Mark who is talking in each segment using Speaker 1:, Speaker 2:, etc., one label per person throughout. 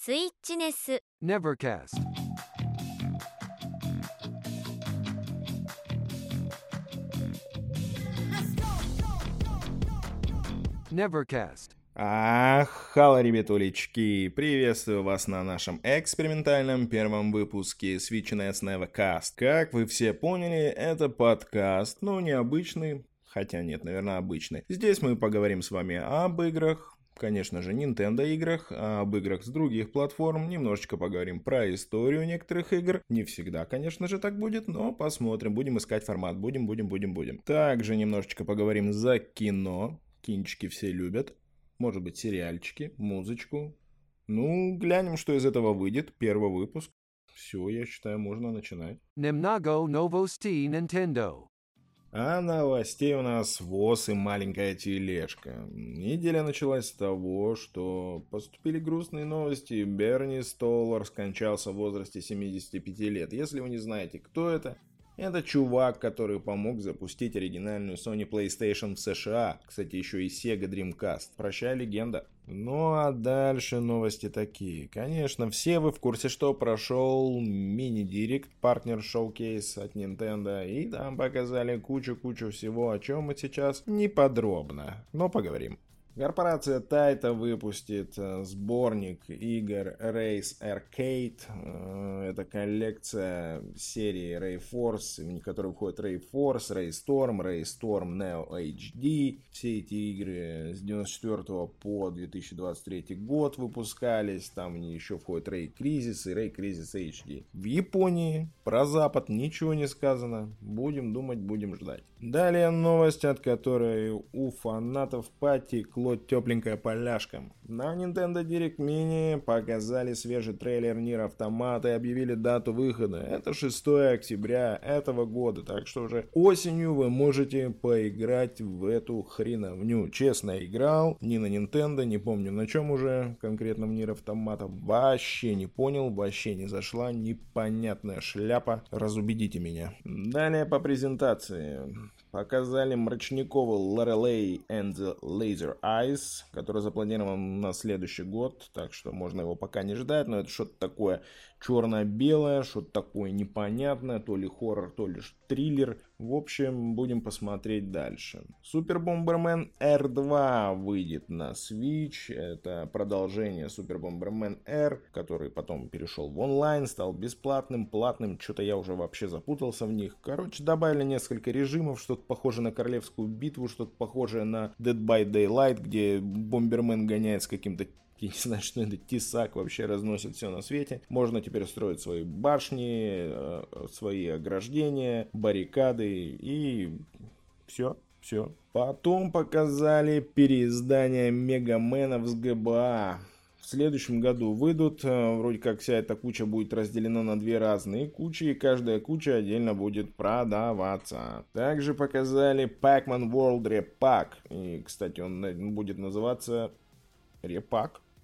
Speaker 1: スイッチネス
Speaker 2: Nevercast. Nevercast.
Speaker 3: Ах, хало, ребятулечки! Приветствую вас на нашем экспериментальном первом выпуске Switchness Nevercast. Как вы все поняли, это подкаст, ну, необычный, хотя нет, наверное, обычный. Здесь мы поговорим с вами об играх, конечно же, Nintendo играх, а об играх с других платформ, немножечко поговорим про историю некоторых игр. Не всегда, конечно же, так будет, но посмотрим, будем искать формат, будем, будем, будем, будем. Также немножечко поговорим за кино, кинчики все любят, может быть, сериальчики, музычку. Ну, глянем, что из этого выйдет, первый выпуск. Все, я считаю, можно начинать.
Speaker 2: Немного новостей Nintendo.
Speaker 3: А новостей у нас ВОЗ и маленькая тележка. Неделя началась с того, что поступили грустные новости. Берни Столлар скончался в возрасте 75 лет. Если вы не знаете, кто это, это чувак, который помог запустить оригинальную Sony PlayStation в США. Кстати, еще и Sega Dreamcast. Прощай, легенда. Ну а дальше новости такие. Конечно, все вы в курсе, что прошел мини-директ, партнер шоу-кейс от Nintendo, и там показали кучу-кучу всего, о чем мы сейчас не подробно, но поговорим. Корпорация Тайта выпустит э, сборник игр Race Arcade. Э, это коллекция серии Ray Force, в которой входит Ray Force, Ray Storm, Ray Storm Neo HD. Все эти игры с 94 по 2023 год выпускались. Там еще входит Ray Crisis и Ray Crisis HD. В Японии про Запад ничего не сказано. Будем думать, будем ждать. Далее новость, от которой у фанатов пати клод тепленькая поляшка. На Nintendo Direct Mini показали свежий трейлер Нир Автомата и объявили дату выхода. Это 6 октября этого года, так что уже осенью вы можете поиграть в эту хреновню. Честно играл, не на Nintendo, не помню на чем уже, конкретно в Нир Автомата. Вообще не понял, вообще не зашла, непонятная шляпа. Разубедите меня. Далее по презентации. Показали Мрачникову Lorelei and the Laser Eyes, который запланирован на следующий год, так что можно его пока не ждать, но это что-то такое черно-белое, что-то такое непонятное, то ли хоррор, то ли триллер. В общем, будем посмотреть дальше. Супер Бомбермен R2 выйдет на Switch. Это продолжение Супер Бомбермен R, который потом перешел в онлайн, стал бесплатным, платным. Что-то я уже вообще запутался в них. Короче, добавили несколько режимов, что-то похожее на Королевскую битву, что-то похожее на Dead by Daylight, где Бомбермен гоняет с каким-то не знаю, что это тесак вообще разносит все на свете. Можно теперь строить свои башни, э, свои ограждения, баррикады и все, все. Потом показали переиздание Мегаменов с ГБА. В следующем году выйдут, э, вроде как вся эта куча будет разделена на две разные кучи, и каждая куча отдельно будет продаваться. Также показали Pac-Man World Repack, и, кстати, он будет называться Репак.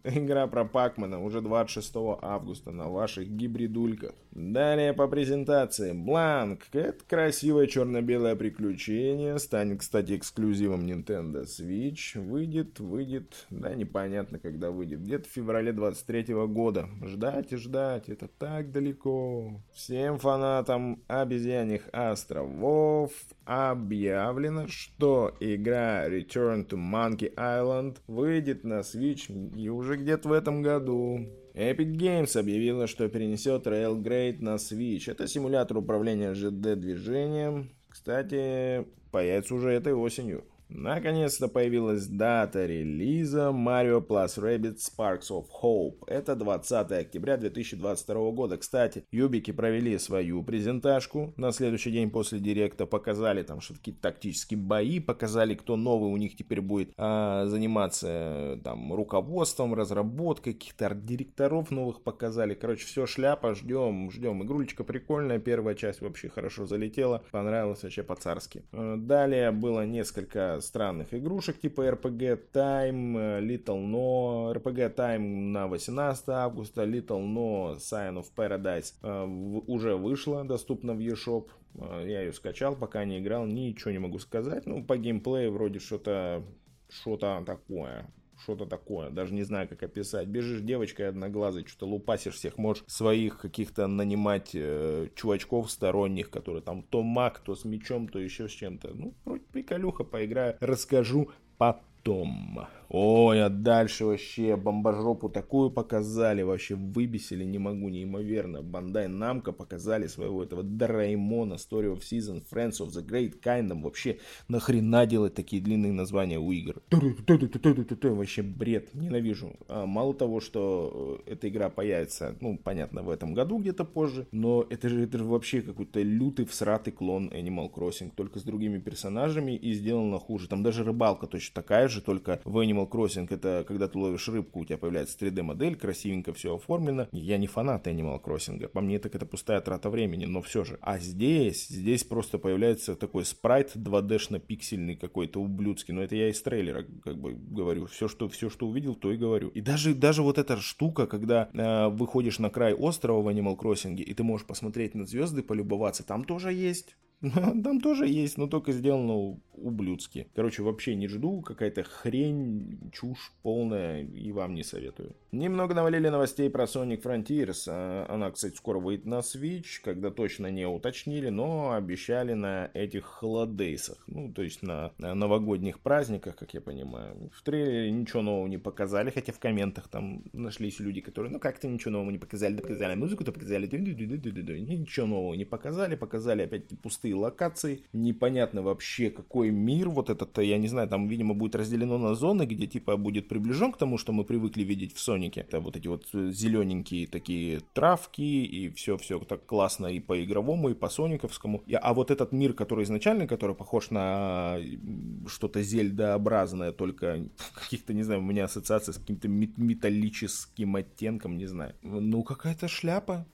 Speaker 3: Игра про Пакмана уже 26 августа на ваших гибридульках. Далее по презентации. Бланк. Это красивое черно-белое приключение. Станет, кстати, эксклюзивом Nintendo Switch. Выйдет, выйдет. Да, непонятно, когда выйдет. Где-то в феврале 23 года. Ждать и ждать. Это так далеко. Всем фанатам обезьяньих островов объявлено, что игра Return to Monkey Island выйдет на Switch и уже где-то в этом году. Epic Games объявила, что перенесет Railgrade на Switch. Это симулятор управления ЖД-движением. Кстати, появится уже этой осенью. Наконец-то появилась дата релиза Mario Plus Rabbids Sparks of Hope. Это 20 октября 2022 года. Кстати, юбики провели свою презентажку. На следующий день после директа показали там что какие-то тактические бои, показали, кто новый у них теперь будет а, заниматься там руководством, разработкой, каких-то арт-директоров новых показали. Короче, все шляпа, ждем, ждем. Игрулечка прикольная, первая часть вообще хорошо залетела, понравилась вообще по-царски. Э, далее было несколько странных игрушек типа RPG Time, Little No, RPG Time на 18 августа, Little No Sign of Paradise э, уже вышла, доступна в eShop. Э, я ее скачал, пока не играл, ничего не могу сказать. Ну, по геймплею вроде что-то что-то такое что-то такое, даже не знаю, как описать. Бежишь девочкой одноглазой, что-то лупасишь всех, можешь своих каких-то нанимать э, чувачков сторонних, которые там то маг, то с мечом, то еще с чем-то. Ну, вроде приколюха, поиграю, расскажу потом. Ой, а дальше вообще бомбожопу такую показали, вообще выбесили, не могу, неимоверно. Бандай Намка показали своего этого Дораймона, Story of Season, Friends of the Great Kingdom. Вообще, нахрена делать такие длинные названия у игр? Вообще бред, ненавижу. А, мало того, что э, эта игра появится, ну, понятно, в этом году где-то позже, но это же, это же вообще какой-то лютый всратый клон Animal Crossing, только с другими персонажами и сделано хуже. Там даже рыбалка точно такая же, только в Animal Animal Crossing это когда ты ловишь рыбку, у тебя появляется 3D-модель, красивенько все оформлено. Я не фанат Animal Crossing, по мне так это пустая трата времени, но все же. А здесь, здесь просто появляется такой спрайт 2D-шно-пиксельный какой-то ублюдский, но это я из трейлера как бы говорю. Все, что, все, что увидел, то и говорю. И даже, даже вот эта штука, когда э, выходишь на край острова в Animal Crossing, и ты можешь посмотреть на звезды, полюбоваться, там тоже есть. Там тоже есть, но только сделано ублюдски. Короче, вообще не жду, какая-то хрень, чушь полная, и вам не советую. Немного навалили новостей про Sonic Frontiers. А, она, кстати, скоро выйдет на Switch, когда точно не уточнили, но обещали на этих холодейсах. Ну, то есть на, новогодних праздниках, как я понимаю. В трейлере ничего нового не показали, хотя в комментах там нашлись люди, которые, ну как-то ничего нового не показали, да показали музыку, то показали, ничего нового не показали, показали опять пустые локации, непонятно вообще какой мир вот этот, я не знаю, там, видимо, будет разделено на зоны, где типа будет приближен к тому, что мы привыкли видеть в Сонике. Это вот эти вот зелененькие такие травки и все-все так классно и по игровому, и по сониковскому. А вот этот мир, который изначальный, который похож на что-то зельдообразное, только каких-то, не знаю, у меня ассоциация с каким-то металлическим оттенком, не знаю. Ну, какая-то шляпа.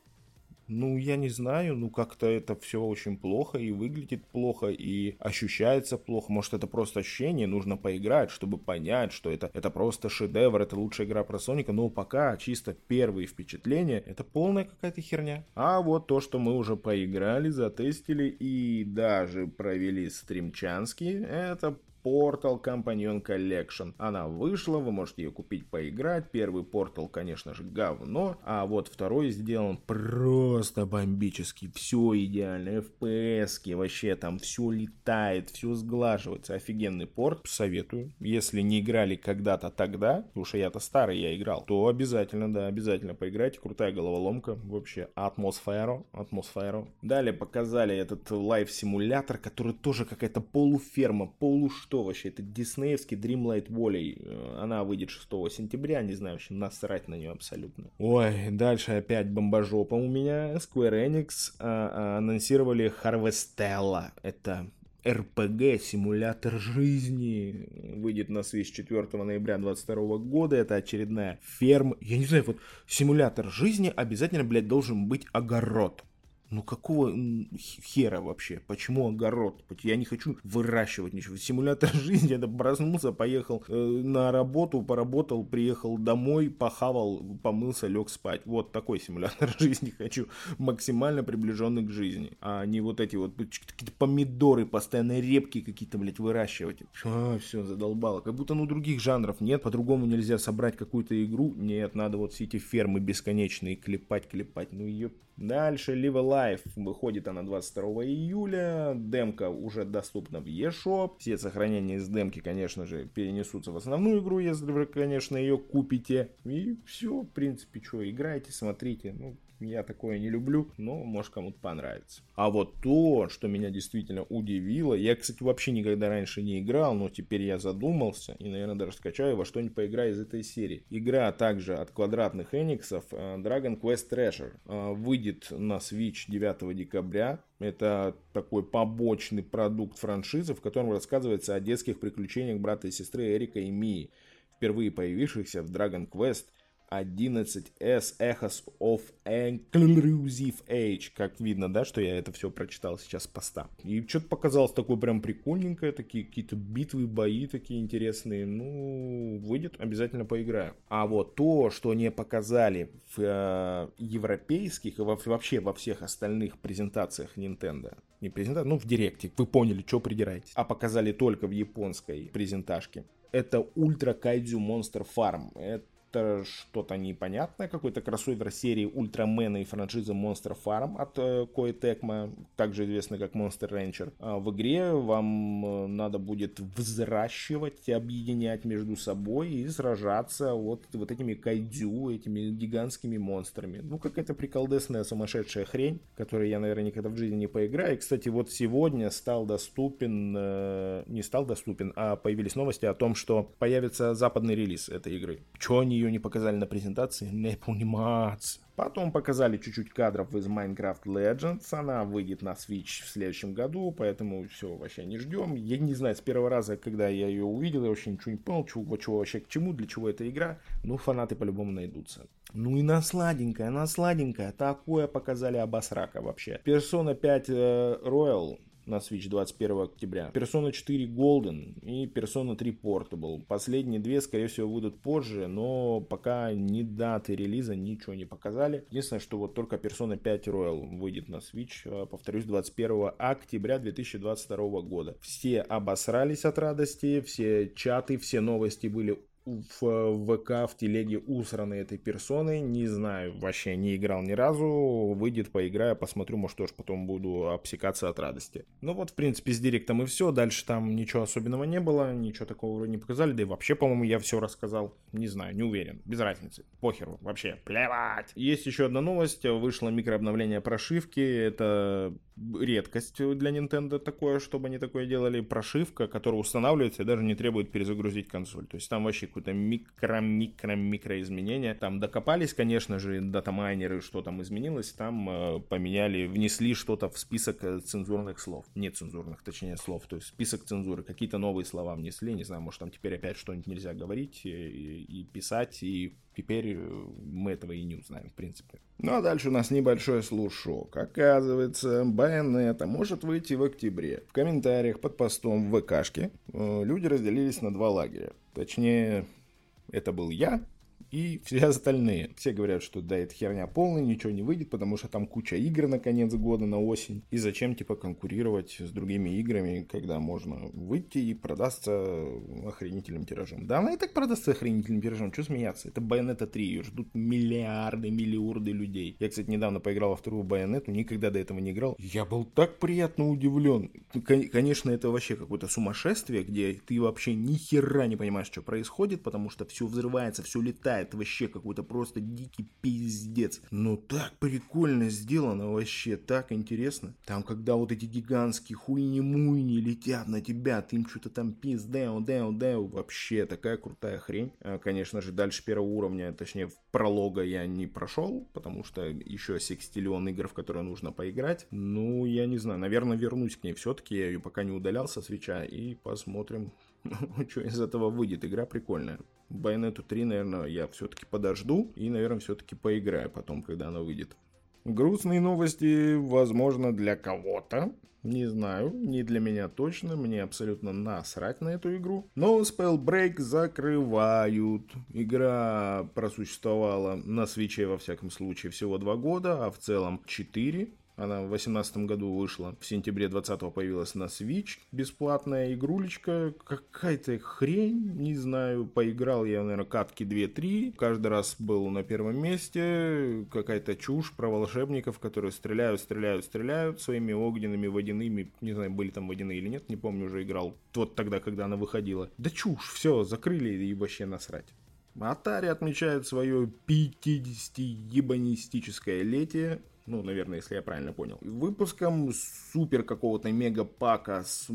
Speaker 3: Ну, я не знаю, ну как-то это все очень плохо и выглядит плохо, и ощущается плохо. Может, это просто ощущение, нужно поиграть, чтобы понять, что это, это просто шедевр, это лучшая игра про Соника. Но пока чисто первые впечатления, это полная какая-то херня. А вот то, что мы уже поиграли, затестили и даже провели стримчанский, это Portal Companion Collection. Она вышла, вы можете ее купить, поиграть. Первый Portal, конечно же, говно, а вот второй сделан просто бомбически. Все идеально, FPS, вообще там все летает, все сглаживается. Офигенный порт, советую. Если не играли когда-то тогда, потому что я-то старый, я играл, то обязательно, да, обязательно поиграйте. Крутая головоломка, вообще атмосферу, атмосферу. Далее показали этот лайв-симулятор, который тоже какая-то полуферма, полуш что вообще? Это диснеевский Dreamlight Valley. Э, она выйдет 6 сентября, не знаю, вообще насрать на нее абсолютно. Ой, дальше опять бомбажопа у меня. Square Enix а, а, анонсировали Harvestella. Это RPG симулятор жизни выйдет на Switch 4 ноября 2022 года. Это очередная ферма. Я не знаю, вот симулятор жизни обязательно, блядь, должен быть огород. Ну какого хера вообще? Почему огород? Я не хочу выращивать ничего. Симулятор жизни, это проснулся, поехал э, на работу, поработал, приехал домой, похавал, помылся, лег спать. Вот такой симулятор жизни хочу. Максимально приближенный к жизни. А не вот эти вот какие-то помидоры, постоянно репки какие-то, блядь, выращивать. А, все, задолбало. Как будто ну других жанров нет. По-другому нельзя собрать какую-то игру. Нет, надо вот все эти фермы бесконечные клепать, клепать. Ну ее Дальше Live Alive выходит она 22 июля. Демка уже доступна в eShop. Все сохранения из демки, конечно же, перенесутся в основную игру, если вы, конечно, ее купите. И все, в принципе, что, играйте, смотрите. Ну, я такое не люблю, но может кому-то понравится. А вот то, что меня действительно удивило, я, кстати, вообще никогда раньше не играл, но теперь я задумался и, наверное, даже скачаю во что-нибудь поиграю из этой серии. Игра также от квадратных Эниксов э, Dragon Quest Treasure э, выйдет на Switch 9 декабря. Это такой побочный продукт франшизы, в котором рассказывается о детских приключениях брата и сестры Эрика и Мии, впервые появившихся в Dragon Quest – 11S Echoes of Inclusive Age. Как видно, да, что я это все прочитал сейчас с поста. И что-то показалось такое прям прикольненькое, такие какие-то битвы, бои такие интересные. Ну, выйдет, обязательно поиграю. А вот то, что не показали в э, европейских и во, вообще во всех остальных презентациях Nintendo, не презентации, ну в директе, вы поняли, что придираетесь, а показали только в японской презентажке, это Ультра Кайдзю Монстр Фарм. Это это что-то непонятное, какой-то кроссовер серии Ультрамена и франшизы Monster Farm от э, Koei Tecmo, также известный как Monster Rancher. А в игре вам э, надо будет взращивать, объединять между собой и сражаться вот, вот этими кайдзю, этими гигантскими монстрами. Ну, какая-то приколдесная сумасшедшая хрень, которую я, наверное, никогда в жизни не поиграю. И, кстати, вот сегодня стал доступен, э, не стал доступен, а появились новости о том, что появится западный релиз этой игры. Чё они ее не показали на презентации, не понимать. Потом показали чуть-чуть кадров из Minecraft Legends. Она выйдет на Switch в следующем году, поэтому все, вообще не ждем. Я не знаю, с первого раза, когда я ее увидел, я вообще ничего не понял, чего, чего вообще к чему, для чего эта игра. Ну, фанаты по-любому найдутся. Ну и на сладенькое, на сладенькое. Такое показали обосрака вообще. Persona 5 э, Royal на Switch 21 октября. Persona 4 Golden и Persona 3 Portable. Последние две, скорее всего, выйдут позже, но пока ни даты релиза ничего не показали. Единственное, что вот только Persona 5 Royal выйдет на Switch, а, повторюсь, 21 октября 2022 года. Все обосрались от радости, все чаты, все новости были в ВК, в телеге усраны этой персоной. Не знаю, вообще не играл ни разу. Выйдет, поиграю, посмотрю, может тоже потом буду обсекаться от радости. Ну вот, в принципе, с директом и все. Дальше там ничего особенного не было, ничего такого вроде не показали. Да и вообще, по-моему, я все рассказал. Не знаю, не уверен. Без разницы. Похеру. Вообще, плевать. Есть еще одна новость. Вышло микрообновление прошивки. Это редкость для Nintendo такое, чтобы они такое делали. Прошивка, которая устанавливается и даже не требует перезагрузить консоль. То есть там вообще какое-то микро-микро-микро изменения. Там докопались, конечно же, датамайнеры, что там изменилось. Там э, поменяли, внесли что-то в список э, цензурных слов. Не цензурных, точнее, слов. То есть список цензуры. Какие-то новые слова внесли. Не знаю, может там теперь опять что-нибудь нельзя говорить и, и писать. И теперь э, мы этого и не узнаем, в принципе. Ну а дальше у нас небольшой слушок. Оказывается, Байонета может выйти в октябре. В комментариях под постом в ВКшке э, люди разделились на два лагеря. Точнее, это был я и все остальные. Все говорят, что да, это херня полная, ничего не выйдет, потому что там куча игр на конец года, на осень. И зачем, типа, конкурировать с другими играми, когда можно выйти и продастся охренительным тиражом. Да, она и так продастся охренительным тиражом, что смеяться? Это Bayonetta 3, ее ждут миллиарды, миллиарды людей. Я, кстати, недавно поиграл во вторую Байонету, никогда до этого не играл. Я был так приятно удивлен. Конечно, это вообще какое-то сумасшествие, где ты вообще ни хера не понимаешь, что происходит, потому что все взрывается, все летает, это вообще какой-то просто дикий пиздец. Но так прикольно сделано вообще, так интересно. Там, когда вот эти гигантские хуйни-муйни летят на тебя, ты им что-то там пиз, дэу, дэу, дэу. Вообще, такая крутая хрень. А, конечно же, дальше первого уровня, точнее, в пролога я не прошел, потому что еще секстиллион игр, в которые нужно поиграть. Ну, я не знаю, наверное, вернусь к ней все-таки. Я ее пока не удалялся с свеча и посмотрим, что из этого выйдет. Игра прикольная. Байонету 3, наверное, я все-таки подожду и, наверное, все-таки поиграю потом, когда она выйдет. Грустные новости, возможно, для кого-то. Не знаю, не для меня точно, мне абсолютно насрать на эту игру. Но Spellbreak закрывают. Игра просуществовала на свече, во всяком случае, всего два года, а в целом 4. Она в 2018 году вышла. В сентябре 2020 появилась на Switch. Бесплатная игрулечка. Какая-то хрень. Не знаю. Поиграл я, наверное, катки 2-3. Каждый раз был на первом месте. Какая-то чушь про волшебников, которые стреляют, стреляют, стреляют своими огненными, водяными. Не знаю, были там водяные или нет. Не помню, уже играл. Вот тогда, когда она выходила. Да чушь. Все, закрыли и вообще насрать. Atari отмечает свое 50-ебанистическое летие ну, наверное, если я правильно понял. Выпуском супер какого-то мега-пака с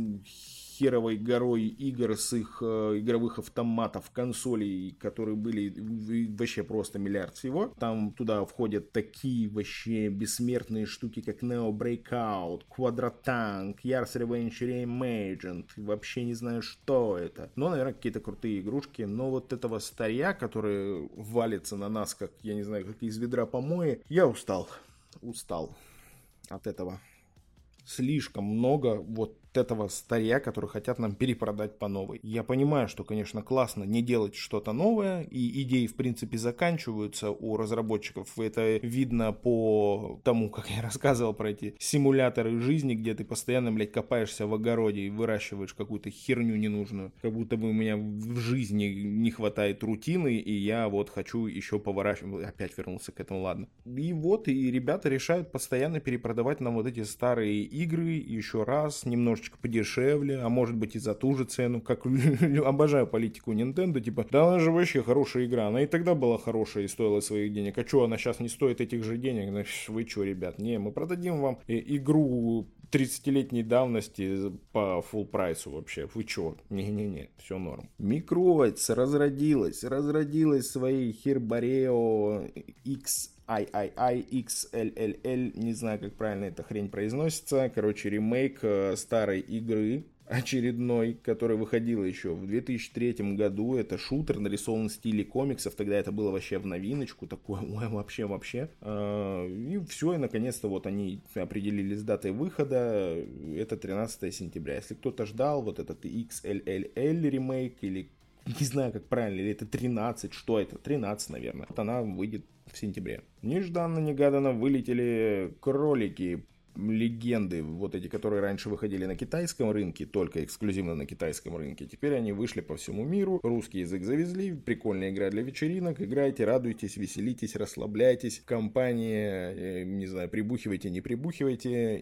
Speaker 3: херовой горой игр с их э, игровых автоматов, консолей, которые были вообще просто миллиард всего. Там туда входят такие вообще бессмертные штуки, как Neo Breakout, Quadratank, Yars Revenge Reimagined. Вообще не знаю, что это. Но, наверное, какие-то крутые игрушки. Но вот этого старья, который валится на нас, как, я не знаю, как из ведра помои, я устал. Устал от этого. Слишком много вот этого старья, который хотят нам перепродать по новой. Я понимаю, что, конечно, классно не делать что-то новое, и идеи, в принципе, заканчиваются у разработчиков. Это видно по тому, как я рассказывал про эти симуляторы жизни, где ты постоянно, блядь, копаешься в огороде и выращиваешь какую-то херню ненужную. Как будто бы у меня в жизни не хватает рутины, и я вот хочу еще поворачивать. Опять вернулся к этому, ладно. И вот, и ребята решают постоянно перепродавать нам вот эти старые игры еще раз, немножечко немножечко подешевле, а может быть и за ту же цену, как обожаю политику Nintendo, типа, да она же вообще хорошая игра, она и тогда была хорошая и стоила своих денег, а что она сейчас не стоит этих же денег, ну, вы что, ребят, не, мы продадим вам э, игру 30-летней давности по full прайсу вообще. Вы чё? Не-не-не, все норм. Микровец разродилась, разродилась своей Хербарео X IIIXLLL, не знаю, как правильно эта хрень произносится. Короче, ремейк э, старой игры, очередной, который выходил еще в 2003 году. Это шутер, нарисован в стиле комиксов. Тогда это было вообще в новиночку. Такое, ой, вообще, вообще. А, и все, и наконец-то вот они определились с датой выхода. Это 13 сентября. Если кто-то ждал вот этот XLLL ремейк или не знаю, как правильно, или это 13, что это? 13, наверное. Вот она выйдет в сентябре. Нежданно-негаданно вылетели кролики легенды, вот эти, которые раньше выходили на китайском рынке, только эксклюзивно на китайском рынке, теперь они вышли по всему миру, русский язык завезли, прикольная игра для вечеринок, играйте, радуйтесь, веселитесь, расслабляйтесь, в компании, э, не знаю, прибухивайте, не прибухивайте,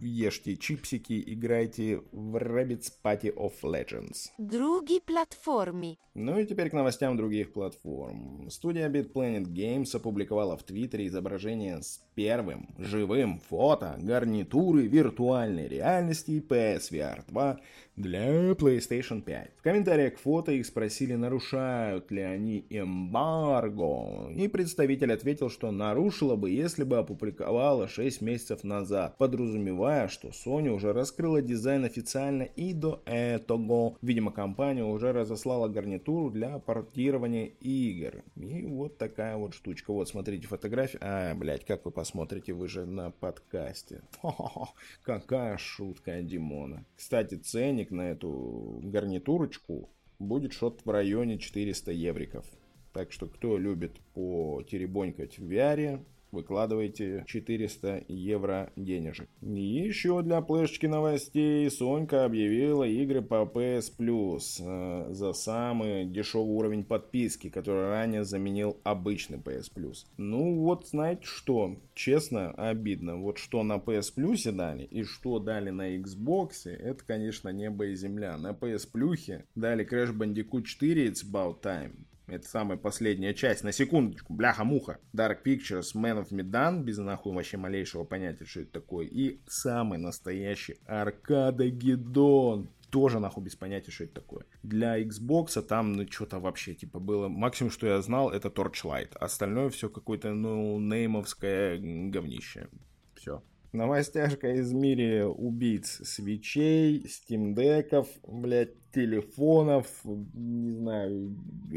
Speaker 3: ешьте чипсики, играйте в Rabbids Party of Legends.
Speaker 1: Другие платформы.
Speaker 3: Ну и теперь к новостям других платформ. Студия Bit Planet Games опубликовала в Твиттере изображение с первым живым фото гарнитуры виртуальной реальности PSVR 2 для PlayStation 5. В комментариях к фото их спросили, нарушают ли они эмбарго, и представитель ответил, что нарушила бы, если бы опубликовала 6 месяцев назад, подразумевая, что Sony уже раскрыла дизайн официально и до этого. Видимо, компания уже разослала гарнитуру для портирования игр. И вот такая вот штучка. Вот, смотрите фотографию. А, блядь, как вы посмотрите, вы же на подкасте. Хо-хо-хо, какая шутка Димона. Кстати, ценник на эту гарнитурочку будет что-то в районе 400 евриков. Так что кто любит по теребонькать в VR, выкладывайте 400 евро денежек. Еще для плешечки новостей Сонька объявила игры по PS Plus э, за самый дешевый уровень подписки, который ранее заменил обычный PS Plus. Ну вот знаете что, честно, обидно. Вот что на PS Plus дали и что дали на Xbox, это конечно небо и земля. На PS Plus дали Crash Bandicoot 4 It's About Time. Это самая последняя часть. На секундочку. Бляха-муха. Dark Pictures, Man of Medan. Без нахуй вообще малейшего понятия, что это такое. И самый настоящий Аркада Гедон тоже нахуй без понятия, что это такое. Для Xbox там ну что-то вообще типа было. Максимум, что я знал, это Torchlight. Остальное все какое-то ну неймовское говнище. Все. Новостяшка из мира убийц свечей, стимдеков, блять, телефонов, не знаю,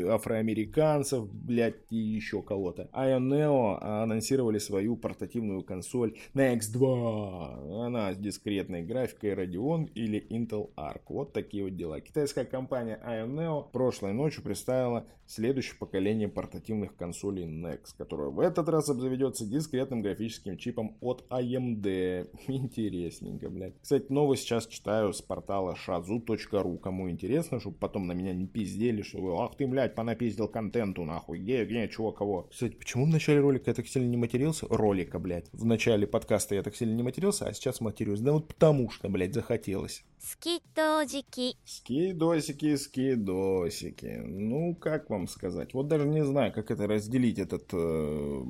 Speaker 3: афроамериканцев, блядь, и еще кого-то. Ioneo анонсировали свою портативную консоль на X2. Она с дискретной графикой Radeon или Intel Arc. Вот такие вот дела. Китайская компания Ioneo прошлой ночью представила следующее поколение портативных консолей NEX, которое в этот раз обзаведется дискретным графическим чипом от AMD. Интересненько, блядь. Кстати, новость сейчас читаю с портала shazu.ru. Кому интересно, чтобы потом на меня не пиздели, что ах ты, блядь, понапиздил контенту, нахуй, где, где, чего, кого. Кстати, почему в начале ролика я так сильно не матерился? Ролика, блядь. В начале подкаста я так сильно не матерился, а сейчас матерюсь. Да вот потому что, блядь, захотелось.
Speaker 1: Скидосики.
Speaker 3: Скидосики, скидосики. Ну, как вам сказать? Вот даже не знаю, как это разделить, этот э,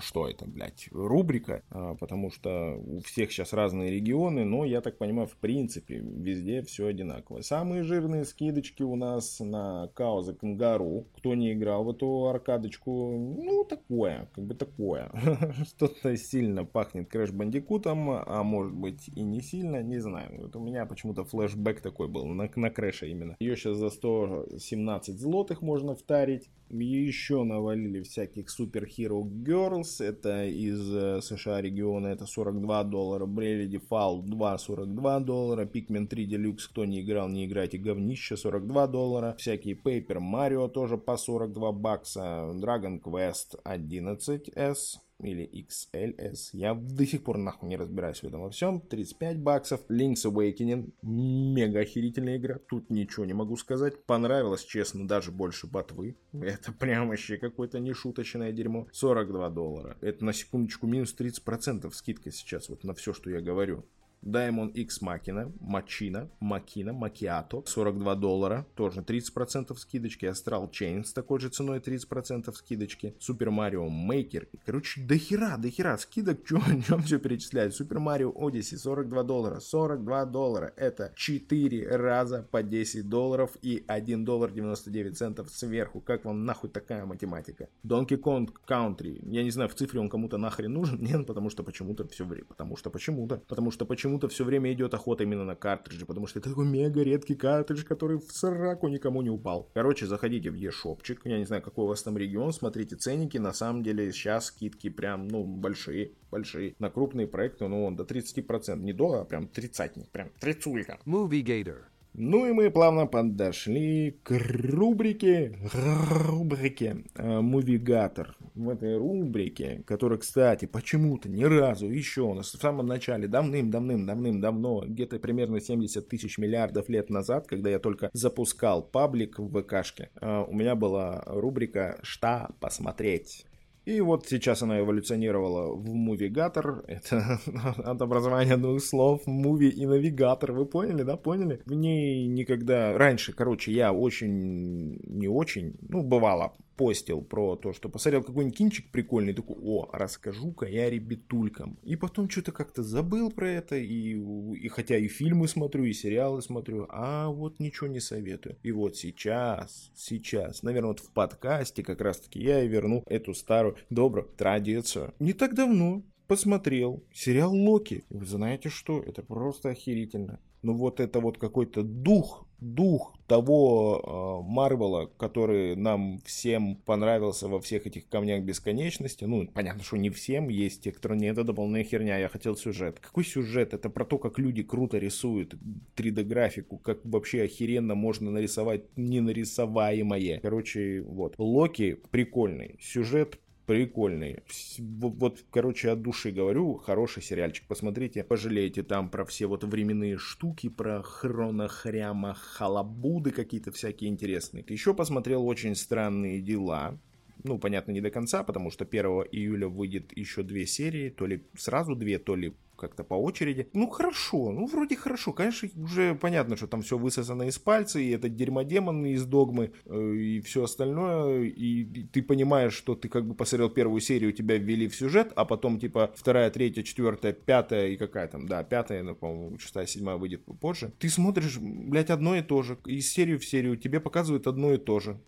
Speaker 3: что это, блядь, рубрика, а, потому что у всех сейчас разные регионы, но я так понимаю, в принципе, везде все одинаково. Самые жирные скидочки у нас на Kao the Kangaroo. Кто не играл в эту аркадочку, ну, такое, как бы такое. Что-то сильно пахнет Crash Bandicoot ом, а может быть и не сильно, не знаю. Вот у меня почему-то флешбэк такой был, на, на Crash а именно. Ее сейчас за 117 злотых можно втарить. Еще навалили всяких Super Hero Girls. Это из э, США региона. Это 42 доллара. Брели Default 2 42 доллара. Pikmin 3 Deluxe. Кто не играл, не играйте. Говнище 42 доллара. Всякие Paper Mario тоже по 42 бакса. Dragon Quest 11S или XLS. Я до сих пор нахуй не разбираюсь в этом во всем. 35 баксов. Link's Awakening. Мега охерительная игра. Тут ничего не могу сказать. Понравилось, честно, даже больше ботвы. Это прям вообще какое-то нешуточное дерьмо. 42 доллара. Это на секундочку минус 30% скидка сейчас вот на все, что я говорю. Diamond X Machina, Machina, Machina, Macchiato, 42 доллара, тоже 30% скидочки. Astral Chain с такой же ценой 30% скидочки. Super Mario Maker. Короче, до хера, до хера скидок, чё, о чем все перечислять. Super Mario Odyssey 42 доллара, 42 доллара. Это 4 раза по 10 долларов и 1 доллар 99 центов сверху. Как вам нахуй такая математика? Donkey Kong Country. Я не знаю, в цифре он кому-то нахрен нужен? Нет, потому что почему-то все время. Потому что почему-то. Потому что почему почему-то все время идет охота именно на картриджи, потому что это такой мега редкий картридж, который в сраку никому не упал. Короче, заходите в eShopчик, я не знаю, какой у вас там регион, смотрите ценники, на самом деле сейчас скидки прям, ну, большие, большие. На крупные проекты, ну, он до 30%, не до, а прям тридцатник, прям трицулька.
Speaker 2: Movie Gator.
Speaker 3: Ну и мы плавно подошли к рубрике, рубрике э, Мувигатор. В этой рубрике, которая, кстати, почему-то ни разу еще у нас в самом начале, давным-давным-давным-давно, где-то примерно 70 тысяч миллиардов лет назад, когда я только запускал паблик в ВКшке, э, у меня была рубрика «Что посмотреть?». И вот сейчас она эволюционировала в мувигатор. Это от образования двух слов муви и навигатор. Вы поняли, да? Поняли? В ней никогда... Раньше, короче, я очень... Не очень... Ну, бывало постил про то, что посмотрел какой-нибудь кинчик прикольный, такой, о, расскажу-ка я ребятулькам. И потом что-то как-то забыл про это, и, и хотя и фильмы смотрю, и сериалы смотрю, а вот ничего не советую. И вот сейчас, сейчас, наверное, вот в подкасте как раз-таки я и верну эту старую добрую традицию. Не так давно посмотрел сериал Локи. Вы знаете что? Это просто охерительно. Ну вот это вот какой-то дух дух того э, Марвела, который нам всем понравился во всех этих камнях бесконечности. Ну, понятно, что не всем, есть те, кто нет, это полная херня, я хотел сюжет. Какой сюжет? Это про то, как люди круто рисуют 3D-графику, как вообще охеренно можно нарисовать ненарисоваемое. Короче, вот. Локи прикольный, сюжет прикольный. Вот, короче, от души говорю, хороший сериальчик. Посмотрите, пожалеете там про все вот временные штуки, про хронохряма, халабуды какие-то всякие интересные. Еще посмотрел очень странные дела. Ну, понятно, не до конца, потому что 1 июля выйдет еще две серии, то ли сразу две, то ли как-то по очереди. Ну, хорошо, ну, вроде хорошо. Конечно, уже понятно, что там все высосано из пальца, и этот дерьмодемон из догмы, э, и все остальное, и, ты понимаешь, что ты как бы посмотрел первую серию, тебя ввели в сюжет, а потом, типа, вторая, третья, четвертая, пятая, и какая там, да, пятая, ну, по-моему, шестая, седьмая выйдет позже. Ты смотришь, блядь, одно и то же, из серии в серию, тебе показывают одно и то же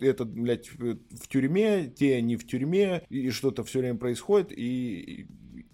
Speaker 3: этот, блядь, в тюрьме, те не в тюрьме, и что-то все время происходит, и,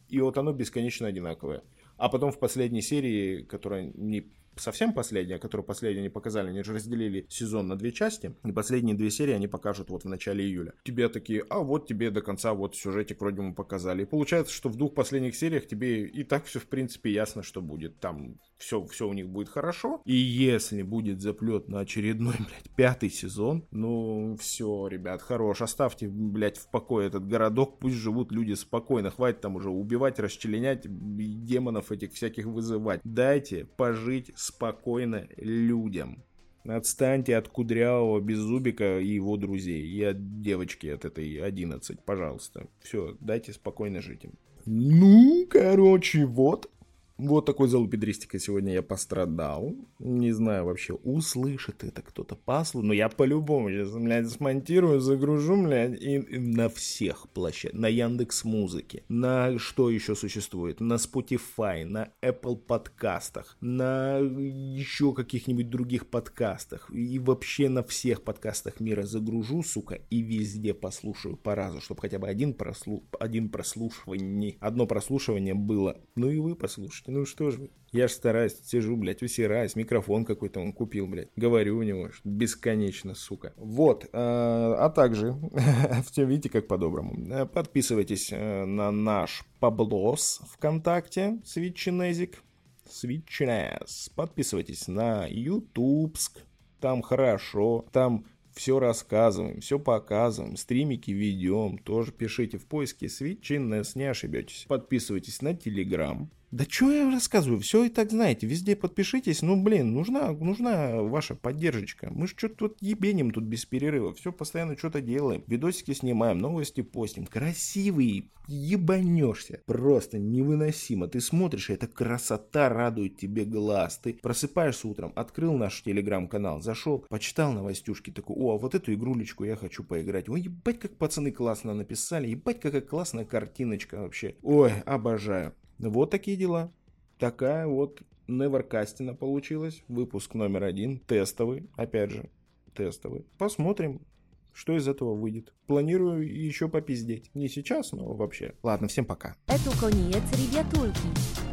Speaker 3: и вот оно бесконечно одинаковое. А потом в последней серии, которая не совсем последняя, которую последнюю не показали, они же разделили сезон на две части, и последние две серии они покажут вот в начале июля. Тебе такие, а вот тебе до конца вот сюжетик вроде мы показали. И получается, что в двух последних сериях тебе и так все в принципе ясно, что будет. Там все, все у них будет хорошо. И если будет заплет на очередной, блядь, пятый сезон, ну все, ребят, хорош. Оставьте, блядь, в покое этот городок, пусть живут люди спокойно. Хватит там уже убивать, расчленять, демонов этих всяких вызывать. Дайте пожить спокойно людям. Отстаньте от кудрявого беззубика и его друзей. И от девочки от этой 11, пожалуйста. Все, дайте спокойно жить им. Ну, короче, вот. Вот такой залупедристикой сегодня я пострадал. Не знаю вообще, услышит это кто-то послу, но я по-любому сейчас, блядь, смонтирую, загружу, блядь, и, и на всех площадках. На Яндекс Музыке, на что еще существует, на Spotify, на Apple подкастах, на еще каких-нибудь других подкастах и вообще на всех подкастах мира загружу, сука, и везде послушаю по разу, чтобы хотя бы один, прослу... один прослушивание, одно прослушивание было. Ну и вы послушайте, ну что вы. Я ж стараюсь, сижу, блядь, усираюсь, микрофон какой-то он купил, блядь. Говорю у него бесконечно, сука. Вот, э, а также, видите, как по-доброму. Э, подписывайтесь э, на наш Паблос ВКонтакте, Свитчинезик. Свитчинез. Подписывайтесь на Ютубск. Там хорошо. Там все рассказываем, все показываем, стримики ведем, тоже пишите в поиске Свитчинес, не ошибетесь. Подписывайтесь на Телеграм, да что я рассказываю, все и так знаете, везде подпишитесь, ну блин, нужна, нужна ваша поддержка. Мы же что-то тут ебеним тут без перерыва, все постоянно что-то делаем, видосики снимаем, новости постим, красивые, ебанешься, просто невыносимо. Ты смотришь, эта красота радует тебе глаз, ты просыпаешься утром, открыл наш телеграм-канал, зашел, почитал новостюшки, такой, о, вот эту игрулечку я хочу поиграть. Ой, ебать, как пацаны классно написали, ебать, какая классная картиночка вообще. Ой, обожаю. Вот такие дела. Такая вот Неверкастина получилась. Выпуск номер один. Тестовый. Опять же, тестовый. Посмотрим, что из этого выйдет. Планирую еще попиздеть. Не сейчас, но вообще. Ладно, всем пока.
Speaker 1: Это конец, ребятульки.